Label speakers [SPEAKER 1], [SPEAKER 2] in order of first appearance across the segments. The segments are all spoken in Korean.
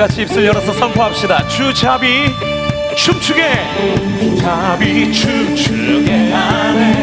[SPEAKER 1] 같이 입술 열어서 선포합시다. 주잡이 춤추게 잡이 춤추게 하네.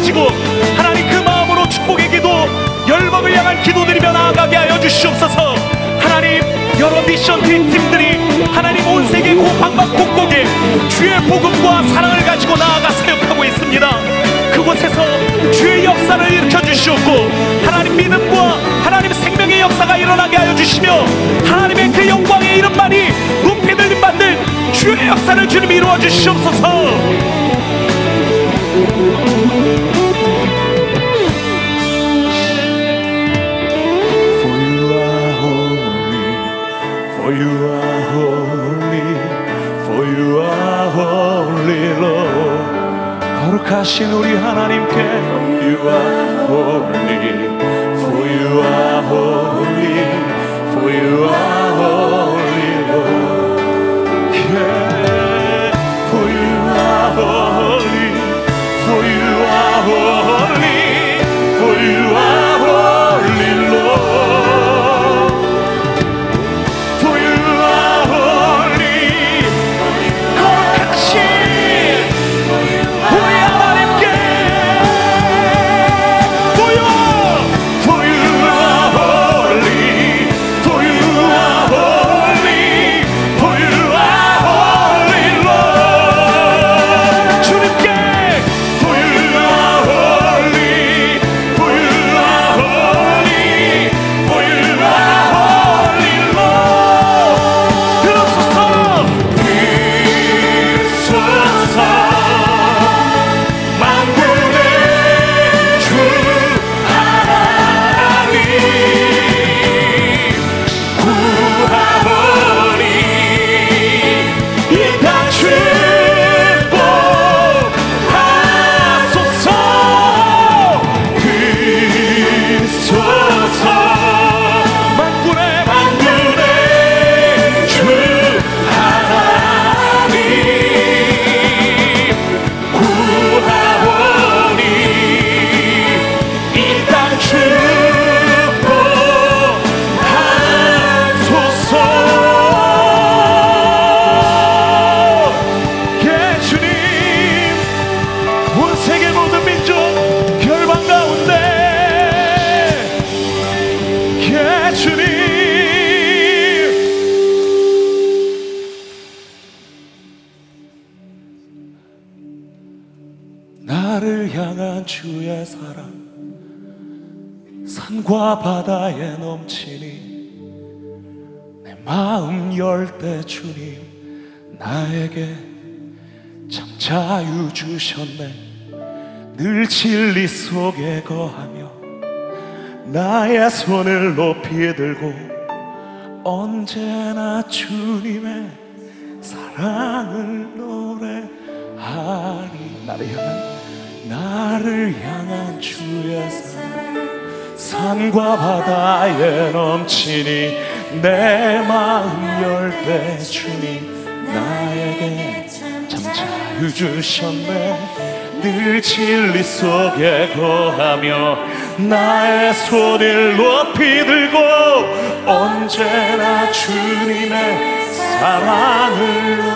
[SPEAKER 1] 가지고 하나님 그 마음으로 축복의 기도 열방을 향한 기도드리며 나아가게 하여 주시옵소서. 하나님 여러 미션 팀 팀들이 하나님 온 세계 고방방 곳곳에 주의 복음과 사랑을 가지고 나아가 사역하고 있습니다. 그곳에서 주의 역사를 일으켜 주시옵고 하나님 믿음과 하나님 생명의 역사가 일어나게 하여 주시며 하나님의 그 영광의 이름만이 높이 들림 받는 주의 역사를 주님 이루어 주시옵소서 거룩하신 우리 하나님께 you are holy, for you are holy, for you are holy, 자유 주셨네. 늘 진리 속에 거하며 나의 손을 높이 들고 언제나 주님의 사랑을 노래하리. 나를 향한 나를 향한 주의 사랑. 산과 바다에 넘치니 내 마음 열대 주님 나에게 주셨네. 늘 진리 속에 거하며 나의 손을 높이 들고 언제나 주님의 사랑을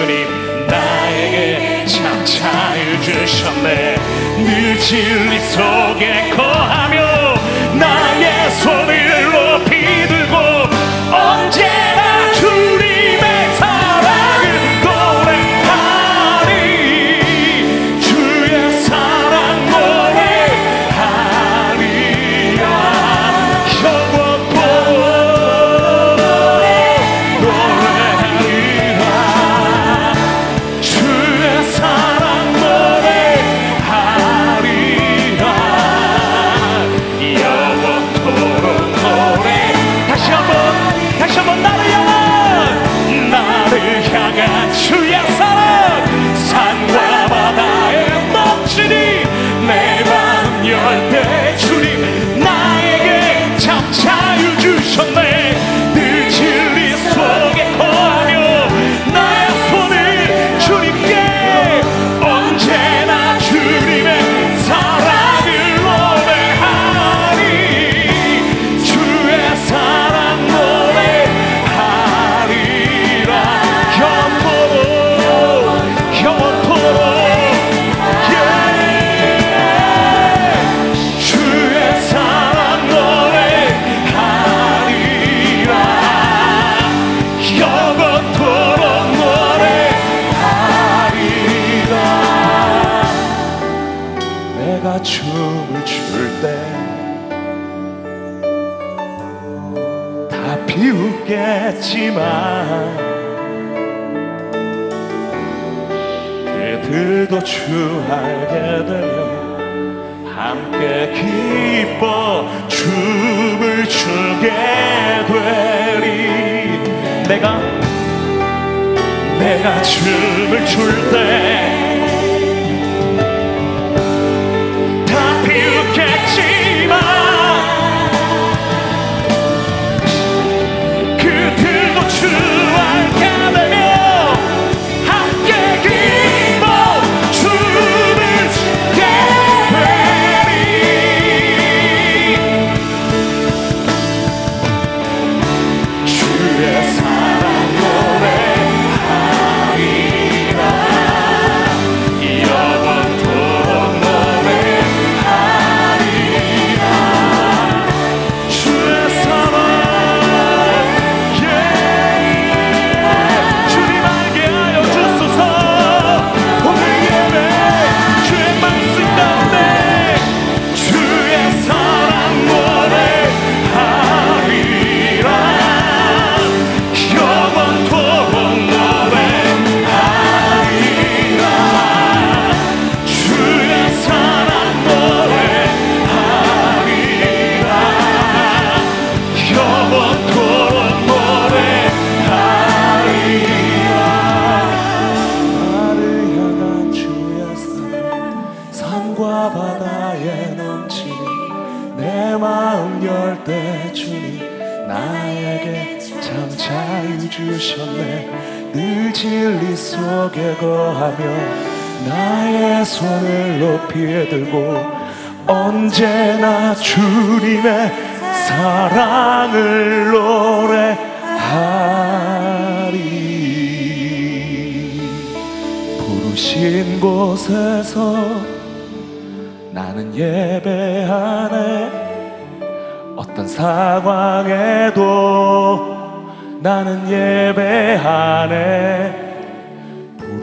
[SPEAKER 1] 주님 나에게 참 자유 주셨네. 늘 진리 속에 거 비웃겠지만 그들도 주 알게 되면 함께 기뻐 춤을 추게 되리. 내가 내가 춤을 출때 다 비웃겠지. 하며 나의 손을 높이 들고 언제나 주님의 사랑을 노래하리. 부르신 곳에서 나는 예배하네. 어떤 상황에도 나는 예배하네.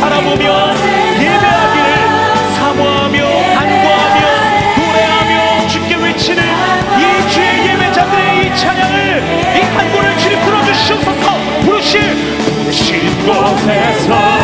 [SPEAKER 1] 바라보며 예배하기를 사모하며 간구하며 노래하며 주께 외치는 이 주의 예배자들의 이 찬양을 이 간구를 주님 들어주시옵소서. 부르실 부르실 곳에서.